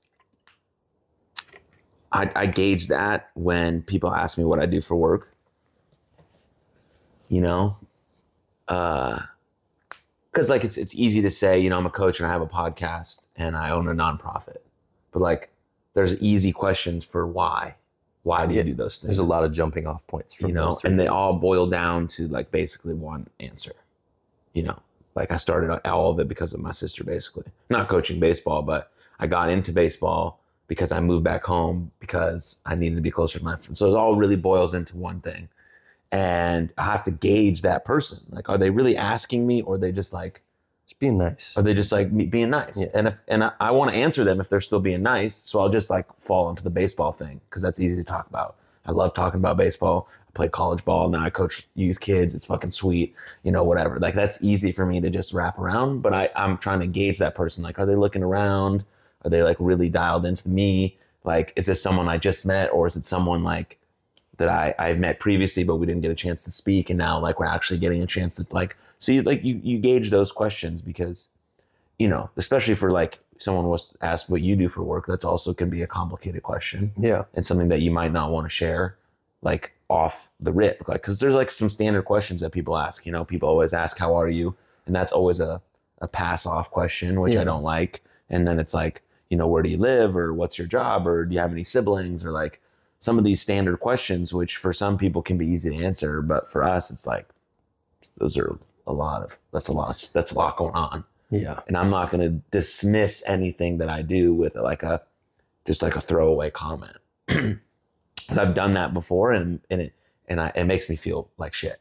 I, I gauge that when people ask me what I do for work. You know, uh, because like it's it's easy to say, you know, I'm a coach and I have a podcast and I own a nonprofit, but like there's easy questions for why. Why do you do those things? There's a lot of jumping off points you know, and they things. all boil down to like basically one answer. You know, like I started all of it because of my sister, basically. Not coaching baseball, but I got into baseball because I moved back home because I needed to be closer to my friends. So it all really boils into one thing. And I have to gauge that person. Like, are they really asking me, or are they just like, Just being nice. are they just like me being nice? Yeah. And if and I, I want to answer them if they're still being nice, so I'll just like fall into the baseball thing because that's easy to talk about. I love talking about baseball. I played college ball. Now I coach youth kids. It's fucking sweet. You know, whatever. Like that's easy for me to just wrap around. But I I'm trying to gauge that person. Like, are they looking around? Are they like really dialed into me? Like, is this someone I just met, or is it someone like that I I've met previously, but we didn't get a chance to speak, and now like we're actually getting a chance to like. So you like you you gauge those questions because, you know, especially for like someone was asked what you do for work. That's also can be a complicated question Yeah. and something that you might not want to share, like off the rip, like because there's like some standard questions that people ask. You know, people always ask, "How are you?" and that's always a a pass off question, which Yeah. I don't like. And then it's like, you know, where do you live, or what's your job, or do you have any siblings, or like some of these standard questions, which for some people can be easy to answer, but for us, it's like those are a lot of that's a lot of, that's a lot going on Yeah. and I'm not going to dismiss anything that I do with like a just like a throwaway comment [CLEARS THROAT] because I've done that before and and it and I, it makes me feel like shit.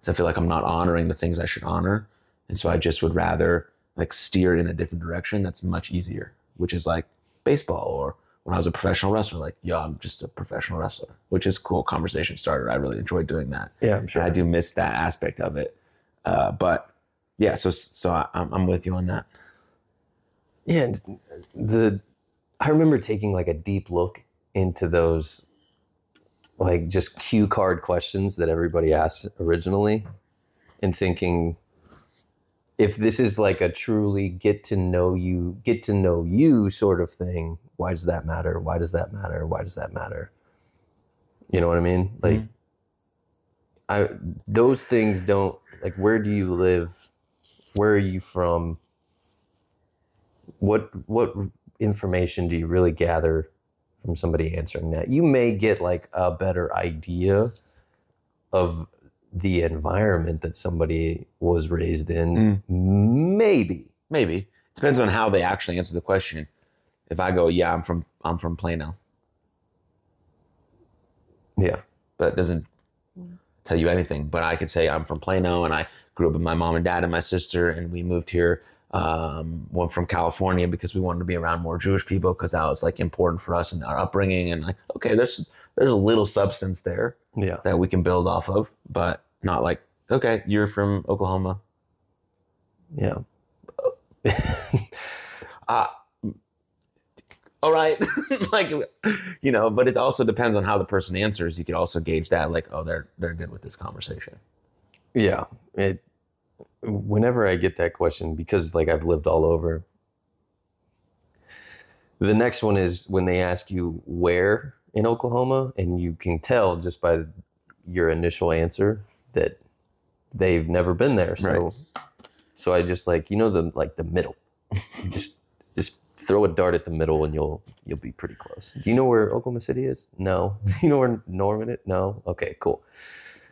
So I feel like I'm not honoring the things I should honor, and so I just would rather like steer it in a different direction that's much easier, which is like baseball or when I was a professional wrestler, like yeah, I'm just a professional wrestler, which is a cool conversation starter. I really enjoy doing that. Yeah, I'm sure. I do miss that aspect of it, uh, but yeah. So so I, I'm I'm with you on that. Yeah, and the I remember taking like a deep look into those like just cue card questions that everybody asked originally and thinking if this is like a truly get to know you get to know you sort of thing why does that matter why does that matter why does that matter you know what i mean like Mhm. I those things don't like. Where do you live? Where are you from? What what information do you really gather from somebody answering that? You may get like a better idea of the environment that somebody was raised in. Maybe. Maybe depends on how they actually answer the question. If I go, yeah, I'm from I'm from Plano, Yeah. that doesn't tell you anything. But I could say I'm from Plano and I grew up with my mom and dad and my sister, and we moved here. Um, went from California because we wanted to be around more Jewish people because that was like important for us and our upbringing. And like, okay, there's there's a little substance there Yeah. that we can build off of, but not like, okay, you're from Oklahoma. Yeah. Uh, all right, [LAUGHS] like you know, but it also depends on how the person answers. You could also gauge that, like, oh, they're they're good with this conversation. Yeah. It whenever I get that question, because like I've lived all over. The next one is when they ask you where in Oklahoma, and you can tell just by your initial answer that they've never been there. So so I just like, you know, the like the middle. [LAUGHS] Just just throw a dart at the middle and you'll you'll be pretty close. Do you know where Oklahoma City is? No. [LAUGHS] Do you know where Norman is? No. Okay, cool.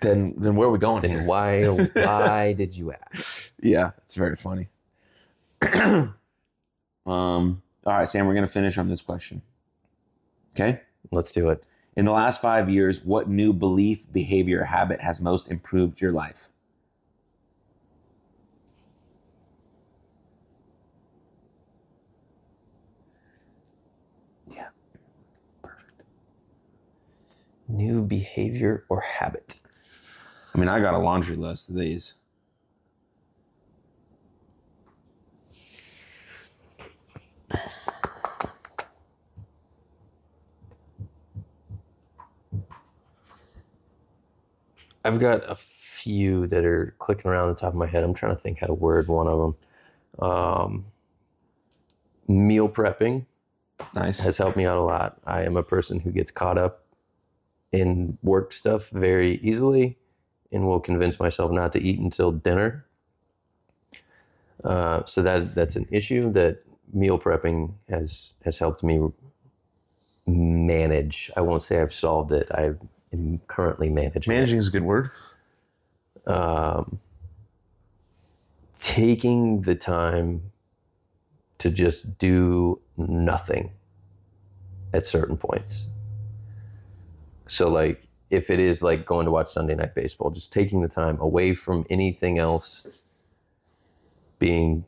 Then then where are we going Then here? why [LAUGHS] why did you ask? Yeah, it's very funny. [CLEARS THROAT] um. All right, Sam, we're gonna finish on this question. Okay. Let's do it. In the last five years, what new belief, behavior, habit has most improved your life? New behavior or habit. I mean, I got a laundry list of these. I've got a few that are clicking around the top of my head. I'm trying to think how to word one of them. Um, meal prepping Nice. has helped me out a lot. I am a person who gets caught up in work stuff very easily and will convince myself not to eat until dinner. Uh, so that that's an issue that meal prepping has has helped me manage. I won't say I've solved it. I am currently managing. Managing is a good word. um, taking the time to just do nothing at certain points. So, like, if it is like going to watch Sunday Night Baseball, just taking the time away from anything else, being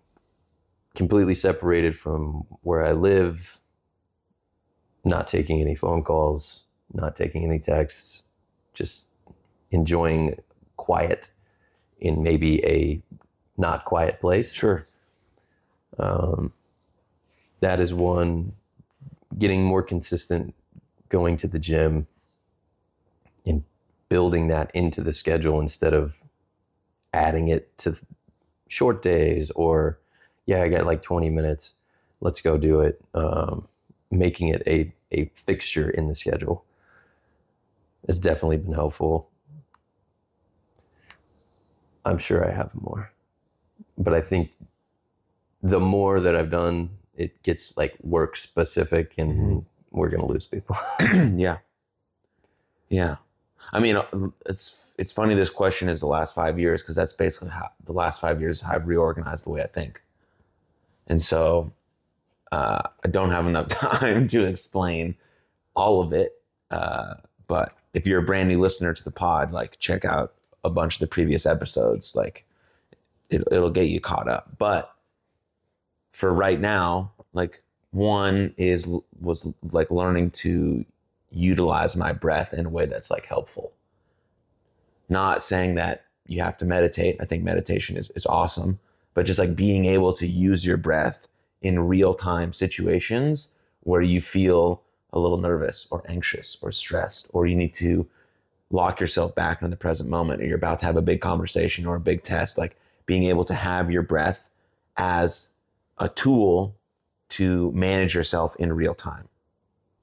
completely separated from where I live, not taking any phone calls, not taking any texts, just enjoying quiet in maybe a not quiet place. Sure. Um, that is one. Getting more consistent, going to the gym, building that into the schedule instead of adding it to short days or, yeah, I got like 20 minutes. Let's go do it. Um, making it a, a fixture in the schedule has definitely been helpful. I'm sure I have more. But I think the more that I've done, it gets like work specific and Mhm. we're going to lose people. [CLEARS THROAT] yeah. Yeah. I mean, uh, it's it's funny. This question is the last five years because that's basically how the last five years I've reorganized the way I think, and so uh, I don't have enough [LAUGHS] time to explain all of it. Uh, but if you're a brand new listener to the pod, like check out a bunch of the previous episodes. Like it, it'll get you caught up. But for right now, like one is was like learning to utilize my breath in a way that's like helpful. Not saying that you have to meditate. I think meditation is, is awesome, but just like being able to use your breath in real time situations where you feel a little nervous or anxious or stressed, or you need to lock yourself back in the present moment, or you're about to have a big conversation or a big test, like being able to have your breath as a tool to manage yourself in real time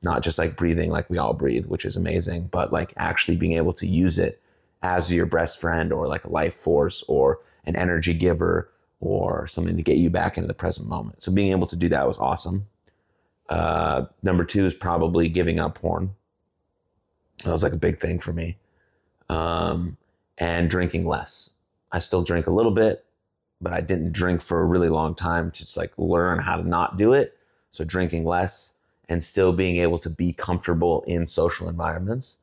not just like breathing like we all breathe, which is amazing, but like actually being able to use it as your best friend or like a life force or an energy giver or something to get you back into the present moment. So being able to do that was awesome. Uh, number two is probably giving up porn. That was like a big thing for me. Um, and drinking less. I still drink a little bit, but I didn't drink for a really long time to just like learn how to not do it. So drinking less and still being able to be comfortable in social environments.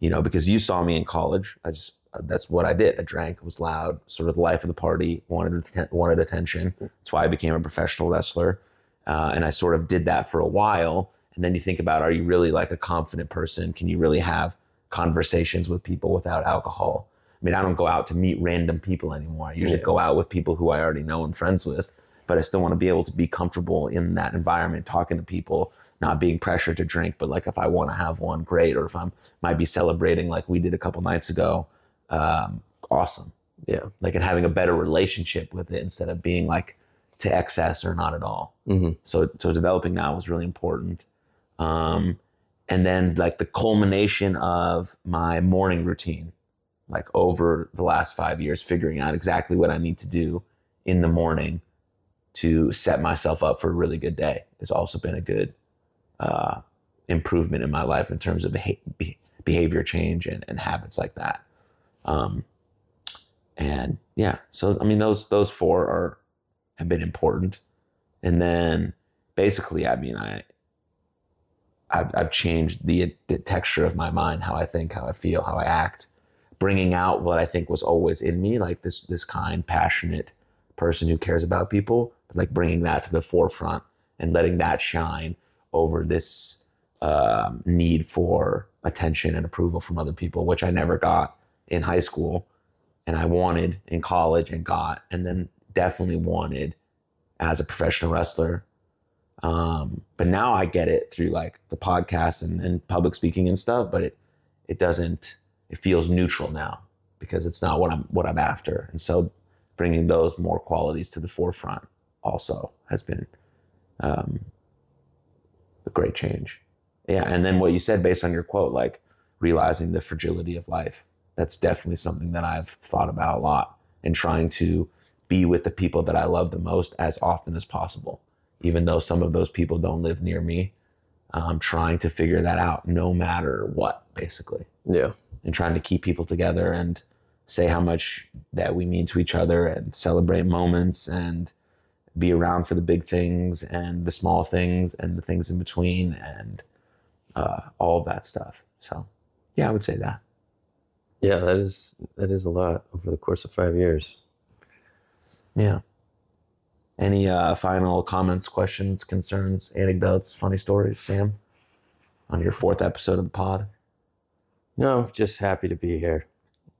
You know, because you saw me in college. I just that's what I did. I drank, was loud, sort of the life of the party, wanted wanted attention. That's why I became a professional wrestler, uh, and I sort of did that for a while. And then you think about, are you really like a confident person? Can you really have conversations with people without alcohol? I mean, I don't go out to meet random people anymore. I usually Yeah. go out with people who I already know and friends with, but I still want to be able to be comfortable in that environment, talking to people, not being pressured to drink. But like if I want to have one, great. Or if I am might be celebrating like we did a couple nights ago, um, awesome. Yeah. Like and having a better relationship with it instead of being like to excess or not at all. hmm So so developing that was really important. Um, and then like the culmination of my morning routine, like over the last five years, figuring out exactly what I need to do in the morning to set myself up for a really good day has also been a good uh, improvement in my life in terms of beha- behavior change and, and habits like that. Um, and yeah, so I mean those those four are have been important. And then basically, I mean, I I've, I've changed the the texture of my mind, how I think, how I feel, how I act, bringing out what I think was always in me, like this this kind, passionate person who cares about people, like bringing that to the forefront and letting that shine over this um, need for attention and approval from other people, which I never got in high school, and I wanted in college and got, and then definitely wanted as a professional wrestler. Um, but now I get it through like the podcast and, and public speaking and stuff, but it it doesn't it feels neutral now because it's not what I'm what I'm after. And so bringing those more qualities to the forefront also has been um, a great change. Yeah, and then what you said based on your quote, like realizing the fragility of life, that's definitely something that I've thought about a lot and trying to be with the people that I love the most as often as possible, even though some of those people don't live near me. I'm trying to figure that out no matter what, basically, Yeah. and trying to keep people together and say how much that we mean to each other and celebrate moments and be around for the big things and the small things and the things in between and uh, all of that stuff. So, yeah, I would say that. Yeah, that is that is a lot over the course of five years. Yeah. Any uh, final comments, questions, concerns, anecdotes, funny stories, Sam, on your fourth episode of the pod? No, just happy to be here.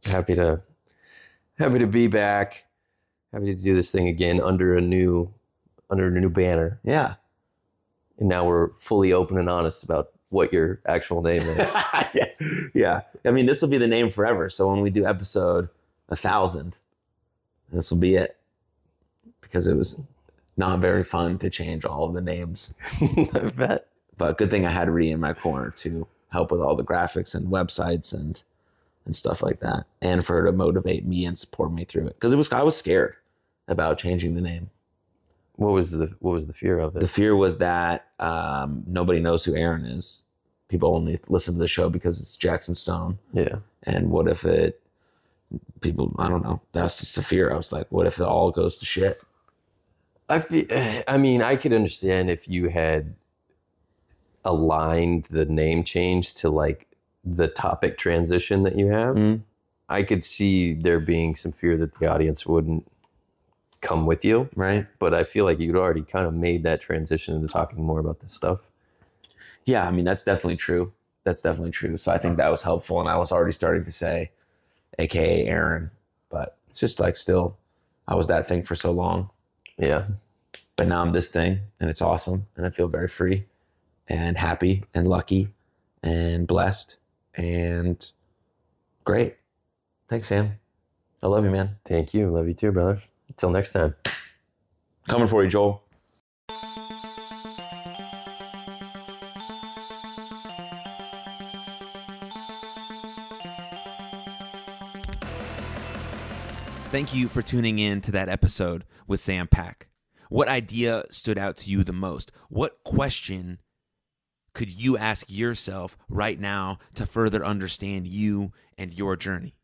Happy to happy to be back. Happy to do this thing again under a new under a new banner. Yeah. And now we're fully open and honest about what your actual name is. yeah. [LAUGHS] Yeah. I mean, this will be the name forever. So when we do episode a thousand, this will be it. Because it was not very fun to change all of the names. [LAUGHS] I bet. But good thing I had Ree in my corner to help with all the graphics and websites and and stuff like that. And for her to motivate me and support me through it. Because it was I was scared about changing the name. What was the what was the fear of it? The fear was that um, nobody knows who Aaron is. People only listen to the show because it's Jackson Stone. yeah. And what if it people I don't know. That's just a fear. I was like, what if it all goes to shit? I feel, [SIGHS] I mean, I could understand if you had aligned the name change to like the topic transition that you have. Mhm. I could see there being some fear that the audience wouldn't come with you, Right? but I feel like you'd already kind of made that transition into talking more about this stuff. Yeah, I mean that's definitely true. That's definitely true. So I think that was helpful, and I was already starting to say, AKA Aaron, but it's just like still, I was that thing for so long, Yeah. but now I'm this thing, and it's awesome, and I feel very free, and happy, and lucky, and blessed, and great. Thanks, Sam. I love you, man. Thank you. Love you too, brother. Until next time. Coming for you, Joel. Thank you for tuning in to that episode with Sam Pack. What idea stood out to you the most? What question could you ask yourself right now to further understand you and your journey?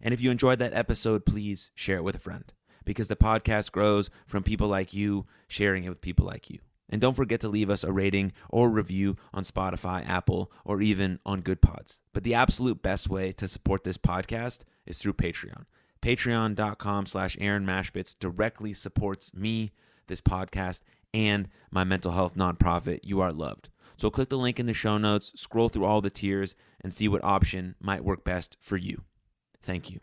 And if you enjoyed that episode, please share it with a friend because the podcast grows from people like you sharing it with people like you. And don't forget to leave us a rating or review on Spotify, Apple, or even on Good Pods. But the absolute best way to support this podcast is through Patreon. Patreon.com slash Aaron Machbitz directly supports me, this podcast, and my mental health nonprofit, You Are Loved. So click the link in the show notes, scroll through all the tiers, and see what option might work best for you. Thank you.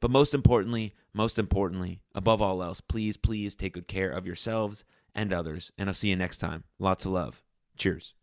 But most importantly, most importantly, above all else, please, please take good care of yourselves and others. And I'll see you next time. Lots of love. Cheers.